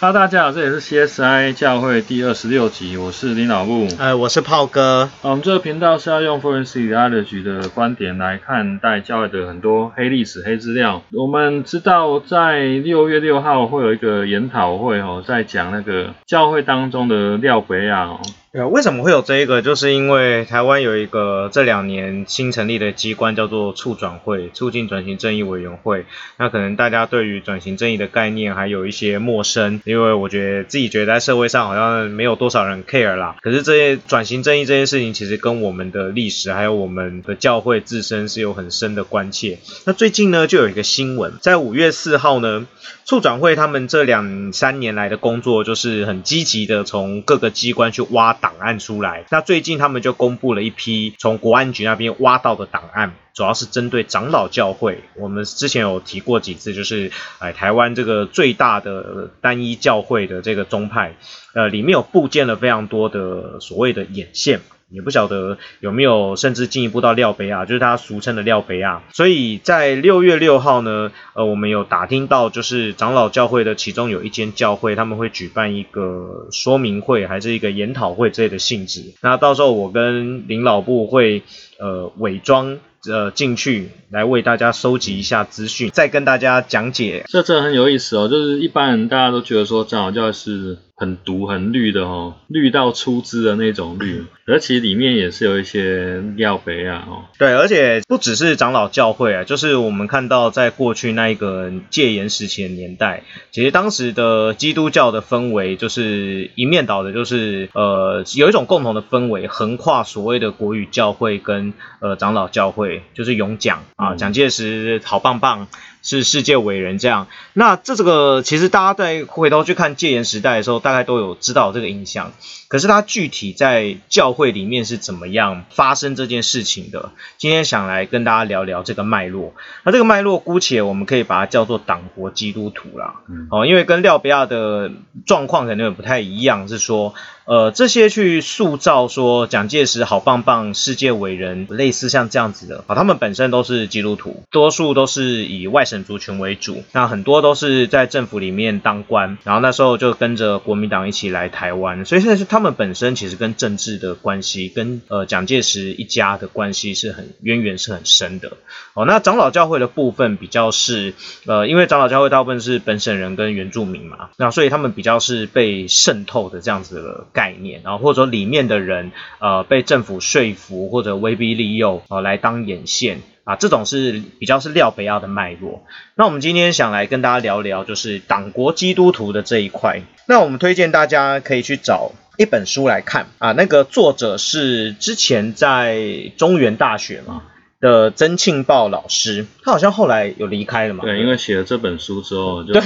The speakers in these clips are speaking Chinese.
哈，大家好，这里是 CSI 教会第二十六集，我是林老木。呃，我是炮哥。我们这个频道是要用 Forensic Theology 的观点来看待教会的很多黑历史、黑资料。我们知道在六月六号会有一个研讨会哦，在讲那个教会当中的廖北亚哦。呃，为什么会有这一个？就是因为台湾有一个这两年新成立的机关叫做促转会，促进转型正义委员会。那可能大家对于转型正义的概念还有一些陌生，因为我觉得自己觉得在社会上好像没有多少人 care 啦。可是这些转型正义这件事情，其实跟我们的历史还有我们的教会自身是有很深的关切。那最近呢，就有一个新闻，在五月四号呢，促转会他们这两三年来的工作，就是很积极的从各个机关去挖。档案出来，那最近他们就公布了一批从国安局那边挖到的档案，主要是针对长老教会。我们之前有提过几次，就是哎台湾这个最大的单一教会的这个宗派，呃里面有部建了非常多的所谓的眼线。也不晓得有没有甚至进一步到廖培亚，就是他俗称的廖培亚。所以在六月六号呢，呃，我们有打听到，就是长老教会的其中有一间教会，他们会举办一个说明会，还是一个研讨会之类的性质。那到时候我跟林老部会呃伪装呃进去，来为大家收集一下资讯，再跟大家讲解。这真的很有意思哦，就是一般人大家都觉得说长老教是。很毒很绿的哦，绿到出汁的那种绿，而其实里面也是有一些料杯啊哦。对，而且不只是长老教会啊，就是我们看到在过去那一个戒严时期的年代，其实当时的基督教的氛围就是一面倒的，就是呃有一种共同的氛围，横跨所谓的国语教会跟呃长老教会，就是勇讲啊，蒋介石好棒棒。是世界伟人这样，那这这个其实大家在回头去看戒严时代的时候，大概都有知道这个印象。可是它具体在教会里面是怎么样发生这件事情的？今天想来跟大家聊聊这个脉络。那这个脉络姑且我们可以把它叫做党国基督徒啦。哦，因为跟廖比亚的状况可能也不太一样，是说，呃，这些去塑造说蒋介石好棒棒、世界伟人，类似像这样子的啊，他们本身都是基督徒，多数都是以外省族群为主，那很多都是在政府里面当官，然后那时候就跟着国民党一起来台湾，所以现在是他。们本身其实跟政治的关系，跟呃蒋介石一家的关系是很渊源是很深的。哦，那长老教会的部分比较是呃，因为长老教会大部分是本省人跟原住民嘛，那所以他们比较是被渗透的这样子的概念，然后或者说里面的人呃被政府说服或者威逼利诱啊来当眼线啊，这种是比较是廖北亚的脉络。那我们今天想来跟大家聊聊，就是党国基督徒的这一块。那我们推荐大家可以去找。一本书来看啊，那个作者是之前在中原大学嘛的曾庆报老师，他好像后来有离开了嘛。对，因为写了这本书之后就。对。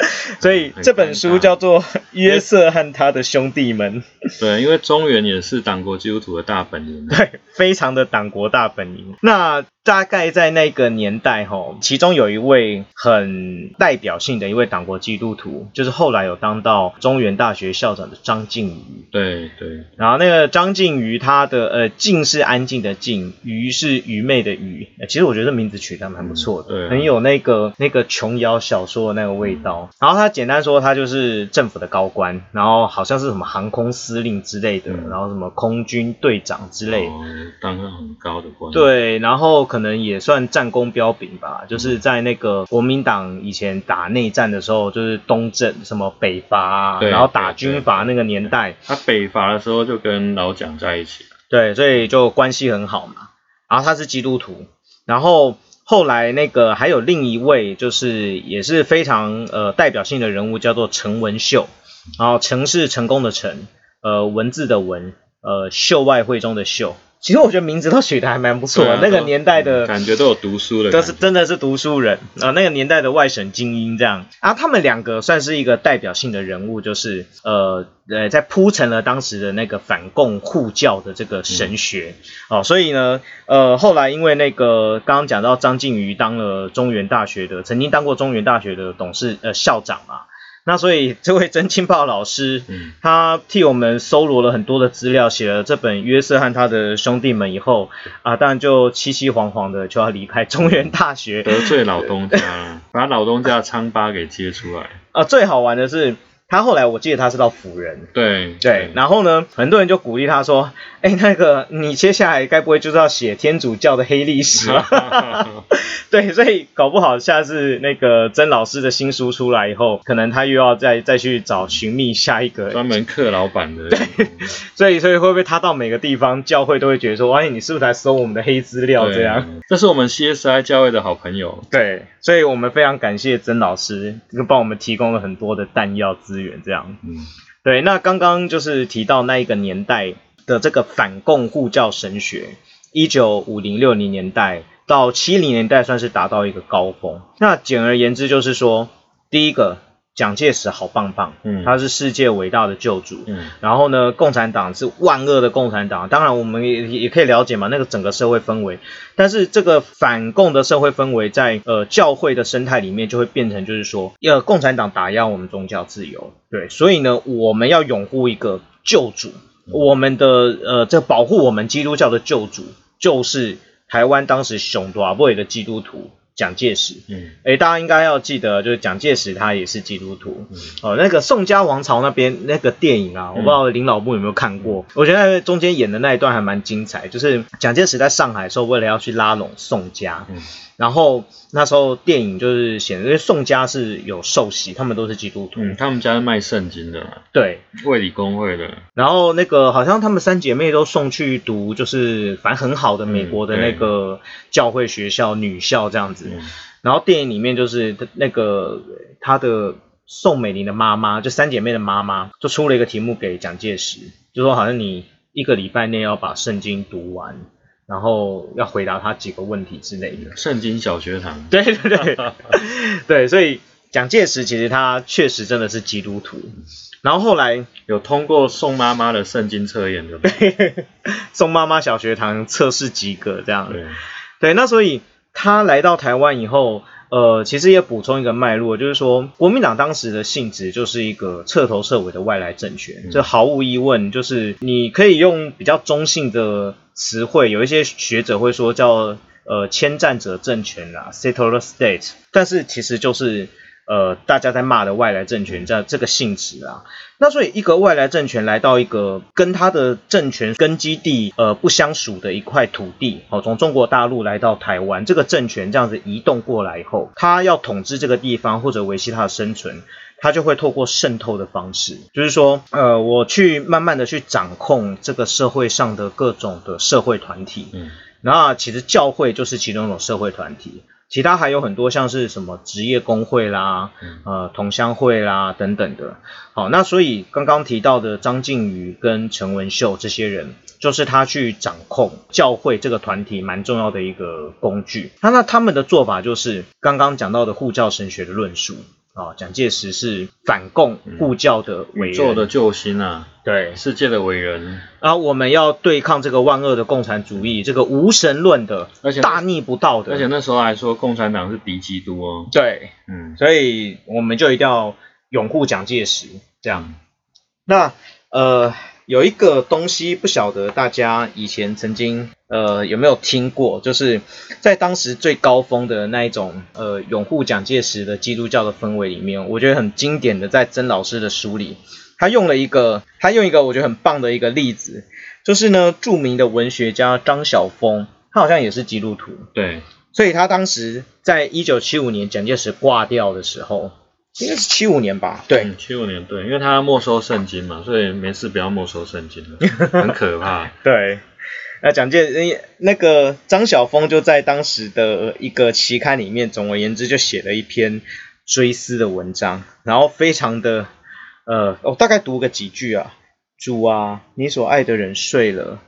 所以这本书叫做《约瑟和他的兄弟们》。对，因为中原也是党国基督徒的大本营。对，非常的党国大本营。那。大概在那个年代，哈，其中有一位很代表性的一位党国基督徒，就是后来有当到中原大学校长的张静瑜。对对。然后那个张静瑜，他的呃“静”是安静的“静”，愚是愚昧的“愚”。其实我觉得名字取得蛮不错的，对，很有那个那个琼瑶小说的那个味道。然后他简单说，他就是政府的高官，然后好像是什么航空司令之类的，然后什么空军队长之类，当个很高的官。对，然后。可能也算战功彪炳吧，就是在那个国民党以前打内战的时候，就是东征什么北伐，啊然后打军阀那个年代，他北伐的时候就跟老蒋在一起，对，所以就关系很好嘛。然后他是基督徒，然后后来那个还有另一位，就是也是非常呃代表性的人物，叫做陈文秀，然后陈是成功的陈，呃文字的文，呃秀外汇中的秀。其实我觉得名字都取得还蛮不错的，那个年代的感觉都有读书的，都是真的是读书人啊，那个年代的外省精英这样。啊，他们两个算是一个代表性的人物，就是呃呃，在铺陈了当时的那个反共护教的这个神学。哦，所以呢呃后来因为那个刚刚讲到张敬瑜当了中原大学的，曾经当过中原大学的董事呃校长嘛。那所以这位真清豹老师，他替我们搜罗了很多的资料，写了这本约瑟和他的兄弟们以后啊，当然就凄凄惶惶的就要离开中原大学，得罪老东家了，把老东家的疮疤给揭出来。啊，最好玩的是。他后来我记得他是到辅仁，对对，然后呢，很多人就鼓励他说：“ 哎，那个你接下来该不会就是要写天主教的黑历史了？” 对，所以搞不好下次那个曾老师的新书出来以后，可能他又要再再去找寻觅下一个专门克老板的。对，所以所以会不会他到每个地方教会都会觉得说：“哎，你是不是来搜我们的黑资料？”这样，这是我们 CSI 教会的好朋友。对，所以我们非常感谢曾老师，帮我们提供了很多的弹药资源，这样。嗯，对，那刚刚就是提到那一个年代的这个反共护教神学，一九五零六零年代。到七零年代算是达到一个高峰。那简而言之就是说，第一个蒋介石好棒棒，嗯，他是世界伟大的救主，嗯，然后呢，共产党是万恶的共产党。当然我们也也可以了解嘛，那个整个社会氛围。但是这个反共的社会氛围在呃教会的生态里面就会变成就是说，呃，共产党打压我们宗教自由，对，所以呢，我们要拥护一个救主，我们的呃这保护我们基督教的救主就是。台湾当时熊多位的基督徒蒋介石，嗯，哎，大家应该要记得，就是蒋介石他也是基督徒，哦，那个宋家王朝那边那个电影啊，我不知道林老木有没有看过，我觉得中间演的那一段还蛮精彩，就是蒋介石在上海时候，为了要去拉拢宋家。然后那时候电影就是显示宋家是有受洗，他们都是基督徒。嗯，他们家是卖圣经的。对，卫理公会的。然后那个好像他们三姐妹都送去读，就是反正很好的美国的那个教会学校女校这样子。然后电影里面就是那个他的宋美龄的妈妈，就三姐妹的妈妈，就出了一个题目给蒋介石，就说好像你一个礼拜内要把圣经读完。然后要回答他几个问题之类的。圣经小学堂。对对对，对，所以蒋介石其实他确实真的是基督徒。然后后来有通过宋妈妈的圣经测验的。宋妈妈小学堂测试及格这样。对。对，那所以他来到台湾以后。呃，其实也补充一个脉络，就是说，国民党当时的性质就是一个彻头彻尾的外来政权，这毫无疑问，就是你可以用比较中性的词汇，有一些学者会说叫呃迁占者政权啦，settler state，但是其实就是。呃，大家在骂的外来政权，这这个性质啊，那所以一个外来政权来到一个跟他的政权根基地呃不相属的一块土地，哦，从中国大陆来到台湾，这个政权这样子移动过来以后，他要统治这个地方或者维系他的生存，他就会透过渗透的方式，就是说，呃，我去慢慢的去掌控这个社会上的各种的社会团体，嗯，然后其实教会就是其中一种社会团体。其他还有很多像是什么职业工会啦，呃，同乡会啦等等的。好，那所以刚刚提到的张靖宇跟陈文秀这些人，就是他去掌控教会这个团体蛮重要的一个工具。那那他们的做法就是刚刚讲到的护教神学的论述。啊，蒋介石是反共护教的伟人，的救星啊，对，世界的伟人。啊，我们要对抗这个万恶的共产主义，这个无神论的，而且大逆不道的，而且那时候还说共产党是敌基督哦。对，嗯，所以我们就一定要拥护蒋介石，这样。那呃。有一个东西不晓得大家以前曾经呃有没有听过，就是在当时最高峰的那一种呃拥护蒋介石的基督教的氛围里面，我觉得很经典的，在曾老师的书里，他用了一个他用一个我觉得很棒的一个例子，就是呢著名的文学家张晓峰，他好像也是基督徒，对，所以他当时在一九七五年蒋介石挂掉的时候。应该是七五年吧，对，七五年，对，因为他没收圣经嘛，所以没事不要没收圣经了，很可怕。对，那蒋介那个张晓峰就在当时的一个期刊里面，总而言之就写了一篇追思的文章，然后非常的，呃，我大概读个几句啊，主啊，你所爱的人睡了，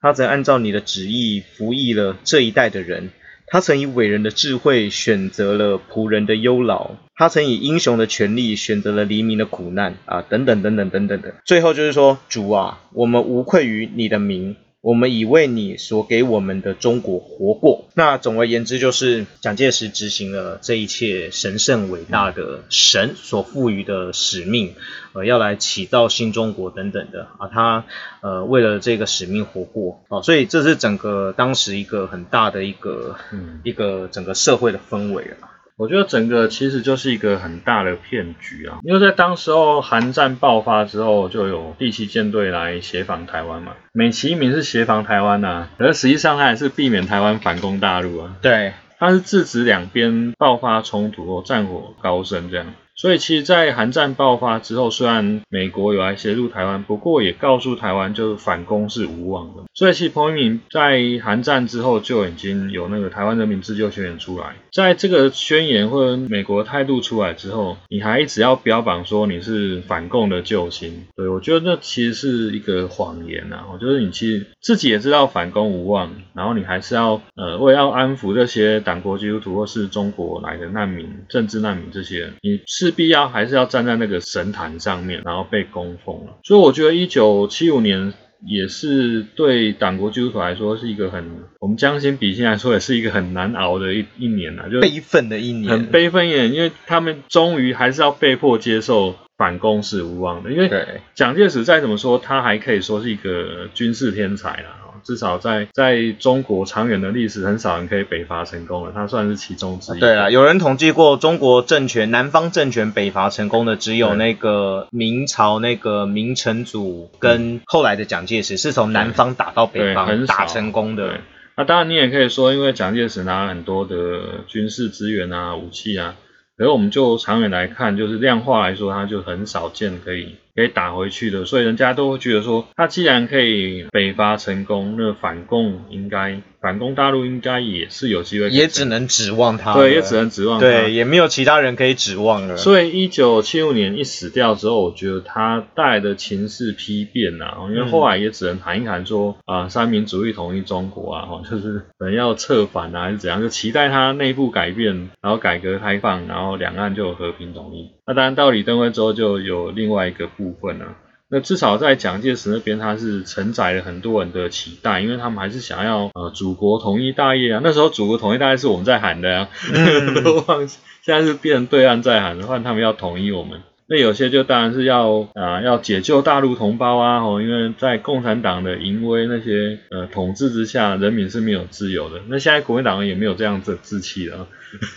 他曾按照你的旨意服役了这一代的人。他曾以伟人的智慧选择了仆人的忧劳，他曾以英雄的权利选择了黎明的苦难啊，等等等等等等的。最后就是说，主啊，我们无愧于你的名。我们已为你所给我们的中国活过。那总而言之，就是蒋介石执行了这一切神圣伟大的神所赋予的使命，呃，要来起造新中国等等的啊。他呃为了这个使命活过啊，所以这是整个当时一个很大的一个一个整个社会的氛围啊。我觉得整个其实就是一个很大的骗局啊，因为在当时候韩战爆发之后，就有第七舰队来协防台湾嘛，美其名是协防台湾呐，而实际上它也是避免台湾反攻大陆啊，对，它是制止两边爆发冲突哦战火高升这样。所以其实，在韩战爆发之后，虽然美国有来协助台湾，不过也告诉台湾，就是反攻是无望的。所以其实彭一敏在韩战之后就已经有那个台湾人民自救宣言出来，在这个宣言或者美国态度出来之后，你还一直要标榜说你是反共的救星，对我觉得那其实是一个谎言啊！我觉得你其实自己也知道反攻无望，然后你还是要呃为要安抚这些党国基督徒或是中国来的难民、政治难民这些，你势。必要还是要站在那个神坛上面，然后被供奉了。所以我觉得一九七五年也是对党国基督徒来说是一个很，我们将心比心来说，也是一个很难熬的一一年啊，就悲愤的一年，很悲愤一年，因为他们终于还是要被迫接受反攻是无望的。因为蒋介石再怎么说，他还可以说是一个军事天才了。至少在在中国长远的历史，很少人可以北伐成功了，他算是其中之一。对啊，有人统计过，中国政权南方政权北伐成功的只有那个明朝那个明成祖跟后来的蒋介石，是从南方打到北方打成功的。那当然你也可以说，因为蒋介石拿了很多的军事资源啊、武器啊，可是我们就长远来看，就是量化来说，他就很少见可以。可以打回去的，所以人家都会觉得说，他既然可以北伐成功，那反共应该反攻大陆应该也是有机会，也只能指望他，对，也只能指望他，对，也没有其他人可以指望了。所以一九七五年一死掉之后，我觉得他带来的情势批变啊，因为后来也只能谈一谈说啊，三民主义统一中国啊，哈，就是可能要策反啊，还是怎样，就期待他内部改变，然后改革开放，然后两岸就有和平统一。那当然到李登辉之后，就有另外一个部分啊。那至少在蒋介石那边，他是承载了很多人的期待，因为他们还是想要呃祖国统一大业啊。那时候祖国统一大业是我们在喊的啊，都忘记现在是变成对岸在喊，换他们要统一我们。那有些就当然是要啊要解救大陆同胞啊，哦，因为在共产党的淫威那些呃统治之下，人民是没有自由的。那现在国民党也没有这样子志气了。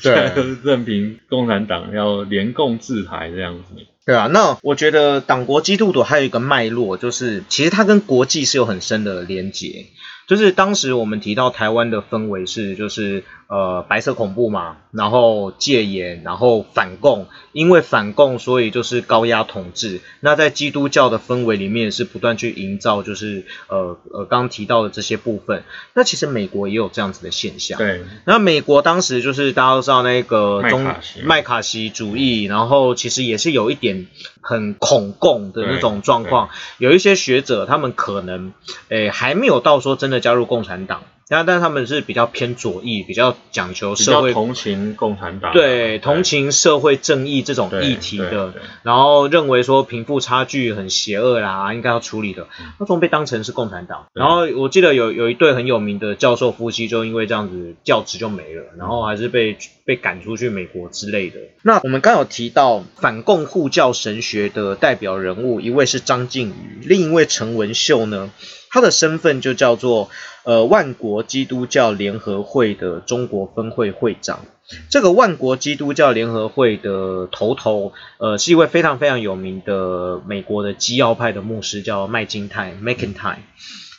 对，任凭共产党要联共制台这样子。对啊，那我觉得党国基督徒还有一个脉络，就是其实它跟国际是有很深的连结。就是当时我们提到台湾的氛围是，就是呃白色恐怖嘛，然后戒严，然后反共，因为反共所以就是高压统治。那在基督教的氛围里面是不断去营造，就是呃呃刚刚提到的这些部分。那其实美国也有这样子的现象。对。那美国当时就是大家都知道那个中麦卡锡主义，然后其实也是有一点很恐共的那种状况。有一些学者他们可能诶还没有到说真的。加入共产党，但但他们是比较偏左翼，比较讲求社会同情共产党，对同情社会正义这种议题的，然后认为说贫富差距很邪恶啦，应该要处理的，那种被当成是共产党。然后我记得有有一对很有名的教授夫妻，就因为这样子教职就没了，然后还是被被赶出去美国之类的。那我们刚有提到反共护教神学的代表人物，一位是张靖宇，另一位陈文秀呢？他的身份就叫做呃万国基督教联合会的中国分会会长。这个万国基督教联合会的头头，呃，是一位非常非常有名的美国的基要派的牧师，叫麦金泰 （McIntyre）。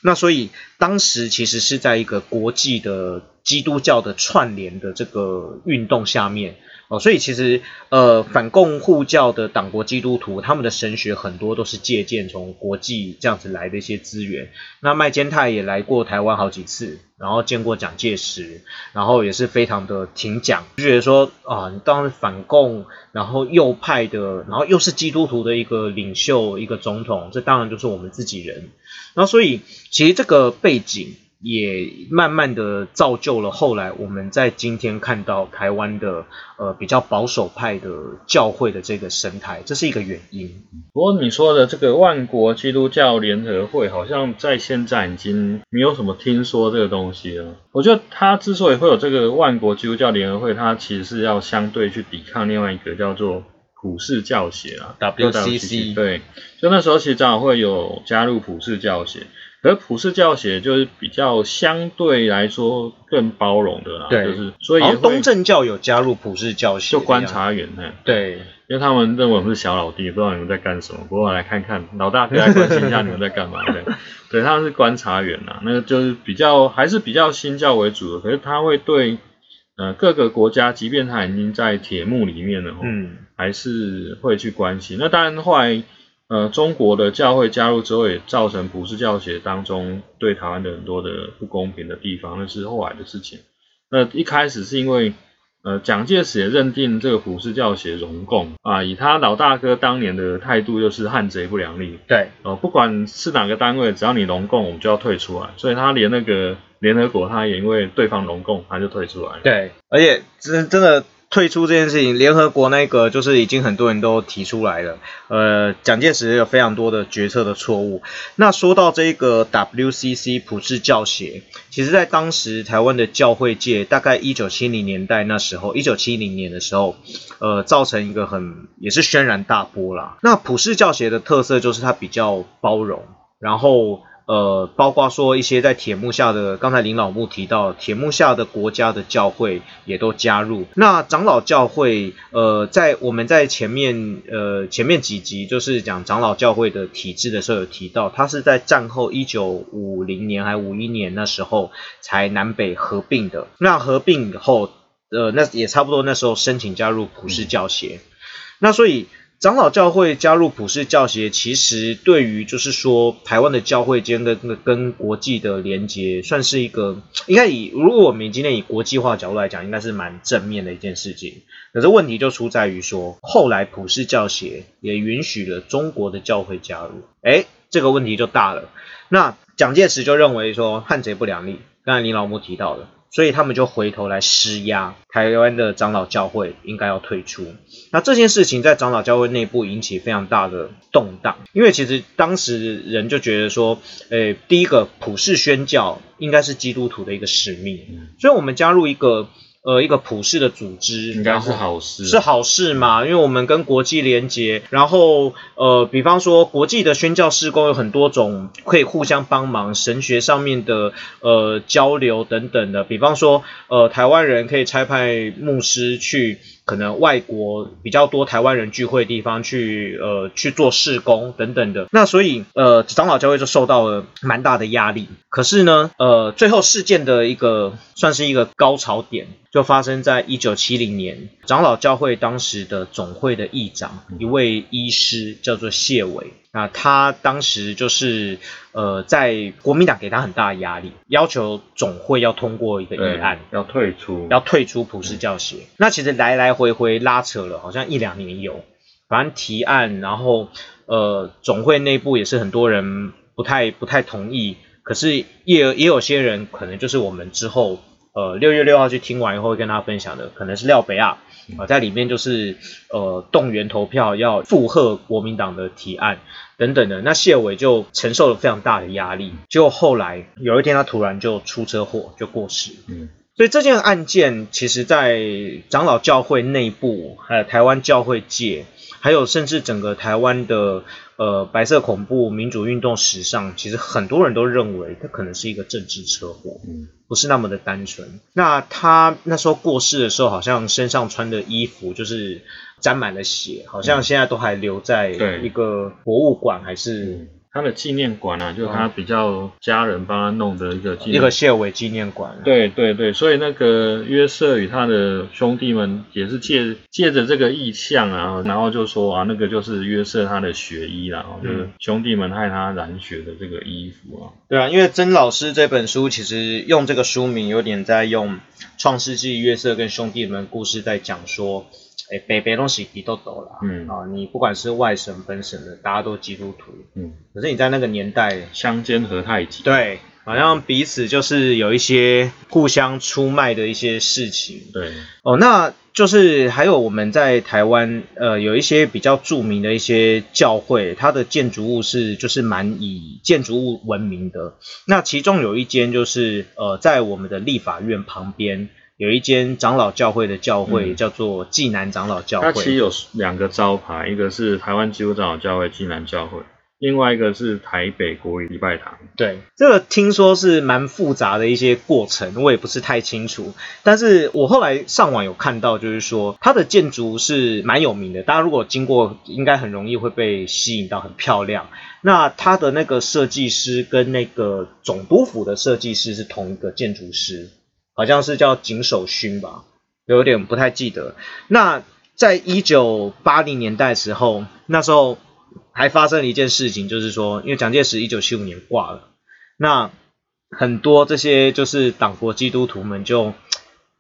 那所以当时其实是在一个国际的基督教的串联的这个运动下面。哦，所以其实呃，反共护教的党国基督徒，他们的神学很多都是借鉴从国际这样子来的一些资源。那麦坚泰也来过台湾好几次，然后见过蒋介石，然后也是非常的挺蒋，就觉得说啊，你当反共，然后右派的，然后又是基督徒的一个领袖，一个总统，这当然就是我们自己人。然后所以其实这个背景。也慢慢的造就了后来我们在今天看到台湾的呃比较保守派的教会的这个生态，这是一个原因。不过你说的这个万国基督教联合会，好像在现在已经没有什么听说这个东西了。我觉得它之所以会有这个万国基督教联合会，它其实是要相对去抵抗另外一个叫做普世教协啊，WCC。对，就那时候其实正好会有加入普世教协。而普世教协就是比较相对来说更包容的啦，对就是所以东正教有加入普世教协，就观，察员呢，对，因为他们认为我们是小老弟，不知道你们在干什么，不过来看看老大可以来关心一下你们在干嘛，对，对，他们是观察员呐，那个就是比较还是比较新教为主的，可是他会对呃各个国家，即便他已经在铁幕里面了，哦嗯，还是会去关心。那当然后来，呃，中国的教会加入之后，也造成普世教协当中对台湾的很多的不公平的地方，那是后来的事情。那一开始是因为，呃，蒋介石也认定这个普世教协容共啊，以他老大哥当年的态度就是汉贼不两立，对，呃，不管是哪个单位，只要你容共，我们就要退出来。所以他连那个联合国，他也因为对方容共，他就退出来了。对，而且真真的退出这件事情，联合国那个就是已经很多人都提出来了。呃，蒋介石有非常多的决策的错误。那说到这个 WCC 普世教协，其实在当时台湾的教会界，大概一九七零年代那时候，一九七零年的时候，呃，造成一个很也是轩然大波啦。那普世教协的特色就是它比较包容，然后呃，包括说一些在铁幕下的，刚才林老木提到，铁幕下的国家的教会也都加入。那长老教会，呃，在我们在前面呃前面几集就是讲长老教会的体制的时候有提到，它是在战后一九五零年还五一年那时候才南北合并的。那合并以后，呃，那也差不多那时候申请加入普世教协。那所以长老教会加入普世教协，其实对于就是说台湾的教会间的跟跟国际的连接，算是一个应该以如果我们今天以国际化角度来讲，应该是蛮正面的一件事情。可是问题就出在于说，后来普世教协也允许了中国的教会加入，哎，这个问题就大了。那蒋介石就认为说汉贼不两立，刚才林老木提到的，所以他们就回头来施压，台湾的长老教会应该要退出。那这件事情在长老教会内部引起非常大的动荡，因为其实当时人就觉得说，诶，第一个普世宣教应该是基督徒的一个使命，所以我们加入一个呃一个普世的组织，应该是好事。是好事嘛？因为我们跟国际连接，然后呃，比方说国际的宣教事工有很多种，可以互相帮忙，神学上面的呃交流等等的。比方说呃，台湾人可以差派牧师去可能外国比较多台湾人聚会的地方去呃去做事工等等的。那所以呃，长老教会就受到了蛮大的压力。可是呢，呃，最后事件的一个算是一个高潮点，就发生在一九七零年，长老教会当时的总会的议长，一位医师叫做谢伟。那他当时就是呃，在国民党给他很大的压力，要求总会要通过一个对议案，要退出，要退出普世教协。那其实来来回回拉扯了，好像一两年有，反正提案，然后呃，总会内部也是很多人不太不太同意，可是也也有些人可能就是我们之后呃六月六号去听完以后会跟大家分享的，可能是廖北亚啊、在里面就是呃动员投票要附和国民党的提案等等的，那谢伟就承受了非常大的压力，结果后来有一天他突然就出车祸就过世，嗯，所以这件案件，其实在长老教会内部，还有台湾教会界，还有甚至整个台湾的呃白色恐怖民主运动时尚，其实很多人都认为它可能是一个政治车祸，嗯，不是那么的单纯。那他那时候过世的时候，好像身上穿的衣服就是沾满了血，好像现在都还留在一个博物馆，还是嗯他的纪念馆啊，就是他比较家人帮他弄的一个纪一念个谢伟纪念馆。对对对，所以那个约瑟与他的兄弟们也是借借着这个意象啊，然后就说啊，那个就是约瑟他的血衣啦，哦就是兄弟们害他染血的这个衣服啊。对啊，因为曾老师这本书其实用这个书名有点在用创世纪约瑟跟兄弟们故事在讲说，哎，北北东西比都抖啦，嗯啊，你不管是外省本省的，大家都基督徒，嗯，可是你在那个年代，相煎何太急。对，好像彼此就是有一些互相出卖的一些事情，对，哦，那就是还有我们在台湾，呃，有一些比较著名的一些教会，它的建筑物是就是蛮以建筑物闻名的。那其中有一间就是呃，在我们的立法院旁边有一间长老教会的教会，嗯叫做济南长老教会。它其实有两个招牌，一个是台湾基督长老教会暨南教会，另外一个是台北国语礼拜堂。对，这个听说是蛮复杂的一些过程，我也不是太清楚。但是我后来上网有看到，就是说它的建筑是蛮有名的，大家如果经过，应该很容易会被吸引到，很漂亮。那它的那个设计师跟那个总督府的设计师是同一个建筑师，好像是叫井守勋吧，有点不太记得。那在一九八零年代时候，那时候。还发生了一件事情，就是说，因为蒋介石一九七五年挂了，那很多这些就是党国基督徒们就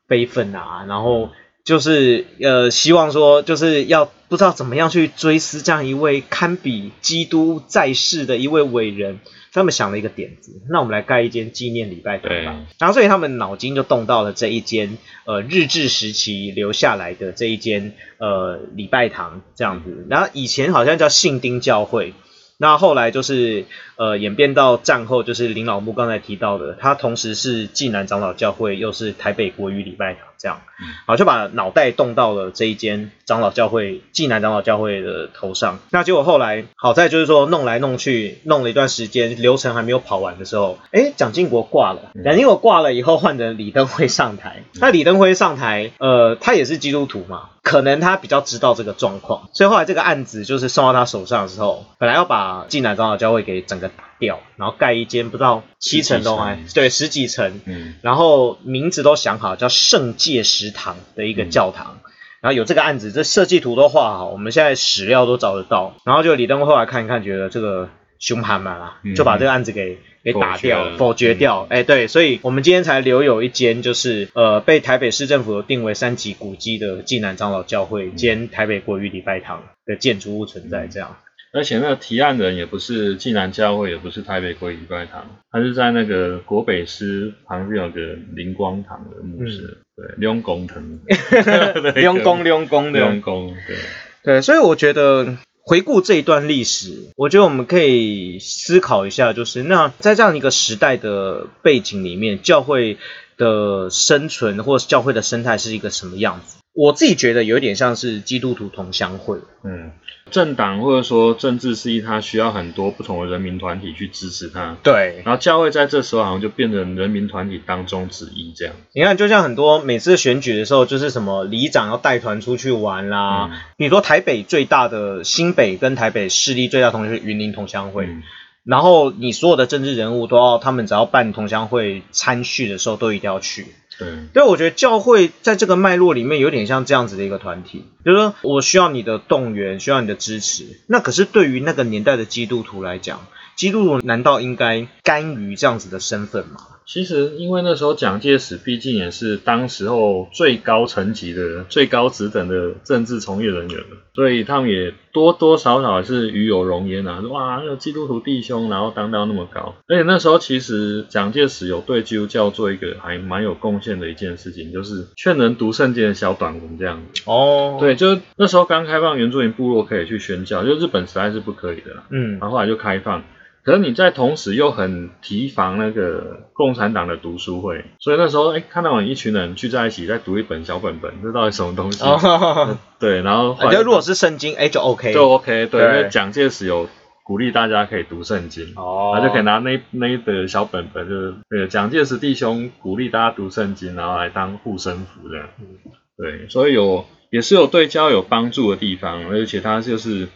悲愤啊，然后就是呃希望说，就是要不知道怎么样去追思这样一位堪比基督在世的一位伟人。他们想了一个点子，那我们来盖一间纪念礼拜堂吧。然后所以他们脑筋就动到了这一间呃日治时期留下来的这一间呃礼拜堂这样子。然后以前好像叫信丁教会，那后来就是呃演变到战后就是林老木刚才提到的，他同时是济南长老教会，又是台北国语礼拜堂。这样，好就把脑袋动到了这一间长老教会济南长老教会的头上。那结果后来好在就是说弄来弄去，弄了一段时间，流程还没有跑完的时候，哎，蒋经国挂了。蒋经国挂了以后，换成李登辉上台。那李登辉上台，呃，他也是基督徒嘛，可能他比较知道这个状况，所以后来这个案子就是送到他手上的时候，本来要把济南长老教会给整个打掉，然后盖一间不知道七层楼还对十几层，嗯，然后名字都想好，叫圣界。食堂的一个教堂，然后有这个案子，这设计图都画好，我们现在史料都找得到。然后就李登辉后来看一看，觉得这个凶悍嘛啦，就把这个案子给给打掉，否决掉。哎，对，所以我们今天才留有一间，就是呃被台北市政府定为三级古迹的济南长老教会兼台北国语礼拜堂的建筑物存在，这样。而且那个提案人也不是济南教会，也不是台北国礼拜堂，他是在那个国北师旁边有个灵光堂的牧师，对，雍公堂，雍公雍公的雍公，对。对，所以我觉得回顾这一段历史，我觉得我们可以思考一下，就是那在这样一个时代的背景里面，教会的生存或者教会的生态是一个什么样子？我自己觉得有点像是基督徒同乡会，嗯，政党或者说政治势力，它需要很多不同的人民团体去支持它，对。然后教会在这时候好像就变成人民团体当中之一这样。你看，就像很多每次选举的时候，就是什么里长要带团出去玩啦。比如说台北最大的新北跟台北势力最大同学是云林同乡会，然后你所有的政治人物都要，他们只要办同乡会参叙的时候，都一定要去。对，对，我觉得教会在这个脉络里面有点像这样子的一个团体，就是说我需要你的动员，需要你的支持。那可是对于那个年代的基督徒来讲，基督徒难道应该甘于这样子的身份吗？其实，因为那时候蒋介石毕竟也是当时候最高层级的、最高职等的政治从业人员了所以他们也多多少少是与有荣焉啊。哇，那个基督徒弟兄，然后当到那么高，而且那时候其实蒋介石有对基督教做一个还蛮有贡献的一件事情，就是劝人读圣经的小短文这样子。哦，对，就那时候刚开放原住民部落可以去宣教，就日本实在是不可以的。嗯，然后后来就开放。可是你在同时又很提防那个共产党的读书会，所以那时候哎，看到一群人聚在一起在读一本小本本，这到底什么东西？对，然后我觉得如果是圣经，哎就 OK，就 OK。对，因为蒋介石有鼓励大家可以读圣经，哦，他就可以拿那那一本小本本，就是对蒋介石弟兄鼓励大家读圣经，然后来当护身符这样。对，所以有也是有对教有帮助的地方，而且他就是。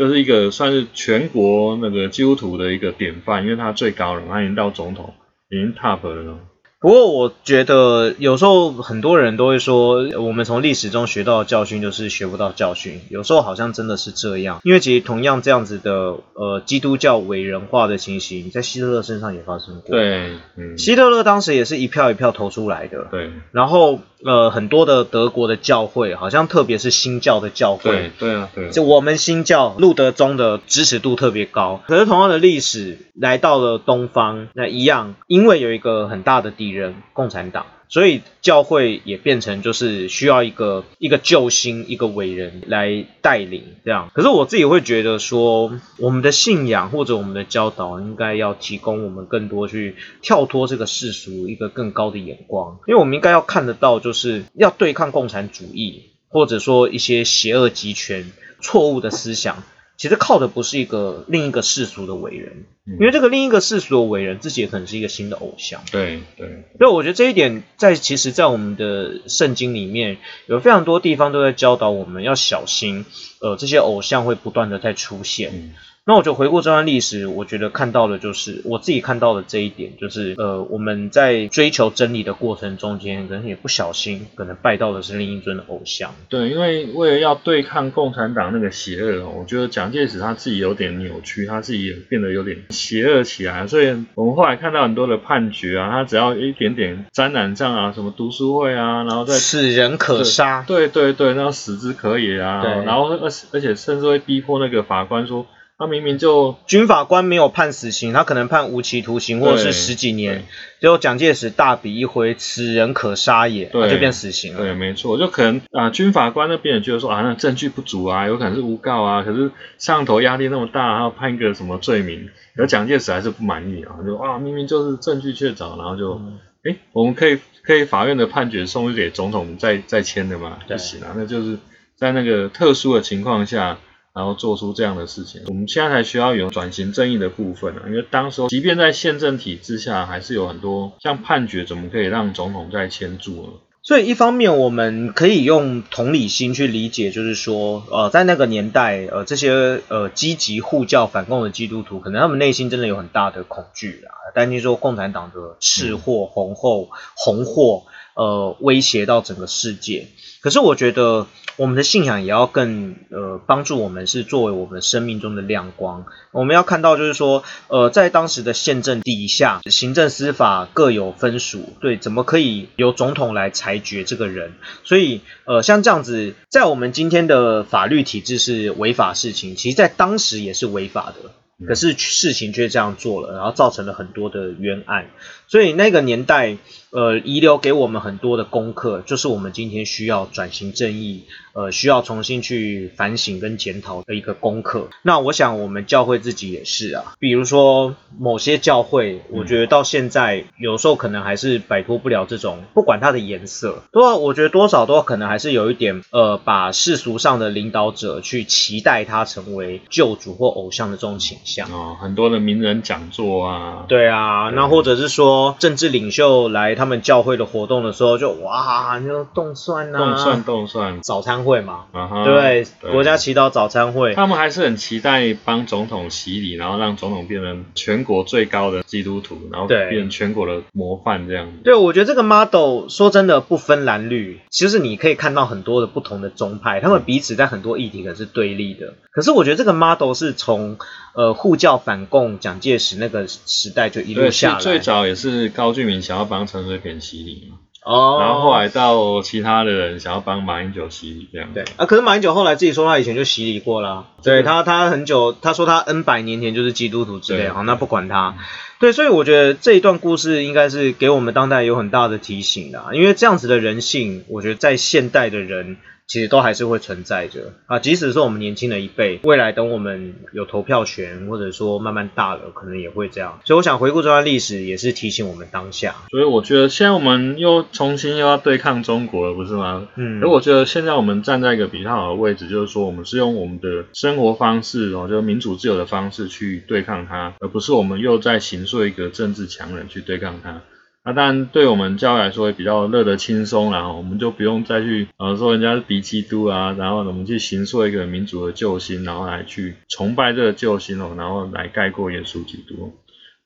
就是一个算是全国那个基督徒的一个典范，因为他最高了，他已经到总统，已经 top 了。不过我觉得有时候很多人都会说，我们从历史中学到的教训就是学不到教训。有时候好像真的是这样，因为其实同样这样子的呃基督教伟人化的情形，在希特勒身上也发生过。对，嗯希特勒当时也是一票一票投出来的。对，然后。呃，很多的德国的教会，好像特别是新教的教会，对对啊，对，就我们新教路德宗的支持度特别高。可是同样的历史来到了东方，那一样，因为有一个很大的敌人——共产党。所以教会也变成就是需要一个一个救星一个伟人来带领这样。可是我自己会觉得说，我们的信仰或者我们的教导应该要提供我们更多去跳脱这个世俗一个更高的眼光，因为我们应该要看得到，就是要对抗共产主义或者说一些邪恶集权错误的思想。其实靠的不是一个另一个世俗的伟人，嗯因为这个另一个世俗的伟人自己也可能是一个新的偶像。对对，所以我觉得这一点在其实，在我们的圣经里面有非常多地方都在教导我们要小心，呃，这些偶像会不断的在出现。嗯那我就回顾这段历史，我觉得看到的就是我自己看到的这一点，就是呃，我们在追求真理的过程中间，可能也不小心，可能拜到的是另一尊的偶像。对，因为为了要对抗共产党那个邪恶哦，我觉得蒋介石他自己有点扭曲，他自己也变得有点邪恶起来，所以我们后来看到很多的判决啊，他只要一点点沾染上啊，什么读书会啊，然后再死人可杀。对对对，那死之可也啊，对然后而而且甚至会逼迫那个法官说，他明明就军法官没有判死刑，他可能判无期徒刑或者是十几年，结果蒋介石大笔一挥，此人可杀也，就变死刑了。对，没错，就可能啊、军法官那边也觉得说啊，那证据不足啊，有可能是诬告啊，可是上头压力那么大，然后判一个什么罪名，可是蒋介石还是不满意啊，就啊，明明就是证据确凿，然后就，嗯哎、我们可以可以法院的判决送给总统再再签的嘛？对不行啊，那就是在那个特殊的情况下。然后做出这样的事情，我们现在才需要有转型正义的部分啊，因为当时候即便在宪政体制下，还是有很多像判决怎么可以让总统再签注呢？所以一方面我们可以用同理心去理解，就是说，呃，在那个年代，呃，这些呃积极护教反共的基督徒，可能他们内心真的有很大的恐惧啊，担心说共产党的赤货、红后、红货，呃，威胁到整个世界。可是我觉得我们的信仰也要更呃帮助我们，是作为我们生命中的亮光。我们要看到，就是说，呃，在当时的宪政底下，行政司法各有分属，对，怎么可以由总统来裁决这个人？所以，呃，像这样子，在我们今天的法律体制是违法事情，其实在当时也是违法的。可是事情却这样做了，然后造成了很多的冤案，所以那个年代，呃，遗留给我们很多的功课，就是我们今天需要转型正义，呃，需要重新去反省跟检讨的一个功课。那我想我们教会自己也是啊，比如说某些教会，我觉得到现在有时候可能还是摆脱不了这种，不管它的颜色，多我觉得多少都可能还是有一点，呃，把世俗上的领导者去期待他成为救主或偶像的这种倾向。哦，很多的名人讲座啊，对啊，那或者是说政治领袖来他们教会的活动的时候就，哇，就动蒜啊，动蒜动蒜，早餐会嘛，对？国家祈祷早餐会，他们还是很期待帮总统洗礼，然后让总统变成全国最高的基督徒，然后对。变成全国的模范这样子。对，我觉得这个 model 说真的不分蓝绿，其实你可以看到很多的不同的宗派，他们彼此在很多议题可是对立的。可是我觉得这个 model 是从呃护教反共蒋介石那个时代就一路，下来，最早也是高俊明想要帮陈水扁洗礼嘛，哦，然后后来到其他的人想要帮马英九洗礼这样。对。啊，可是马英九后来自己说他以前就洗礼过啦，对他他很久，他说他 N 百年前就是基督徒之类，对。好，那不管他。对，所以我觉得这一段故事应该是给我们当代有很大的提醒的啊，因为这样子的人性，我觉得在现代的人其实都还是会存在着啊，即使是我们年轻的一辈，未来等我们有投票权，或者说慢慢大了，可能也会这样。所以我想回顾这段历史，也是提醒我们当下。所以我觉得现在我们又重新又要对抗中国了，不是吗？嗯而我觉得现在我们站在一个比较好的位置，就是说我们是用我们的生活方式哦，就是民主自由的方式去对抗它，而不是我们又在形塑一个政治强人去对抗它。那当然，对我们教会来说也比较乐得轻松啦，然后我们就不用再去呃说人家是敌基督啊，然后我们去形塑一个民主的救星，然后来去崇拜这个救星哦，然后来盖过耶稣基督。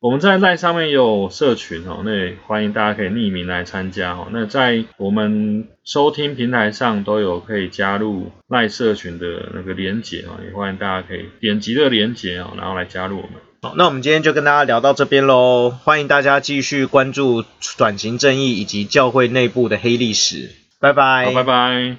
我们在赖上面有社群哦，那也欢迎大家可以匿名来参加哦。那在我们收听平台上都有可以加入赖社群的那个连结哦，也欢迎大家可以点击这个连结哦，然后来加入我们。好，那我们今天就跟大家聊到这边喽，欢迎大家继续关注转型正义以及教会内部的黑历史，拜拜，拜拜。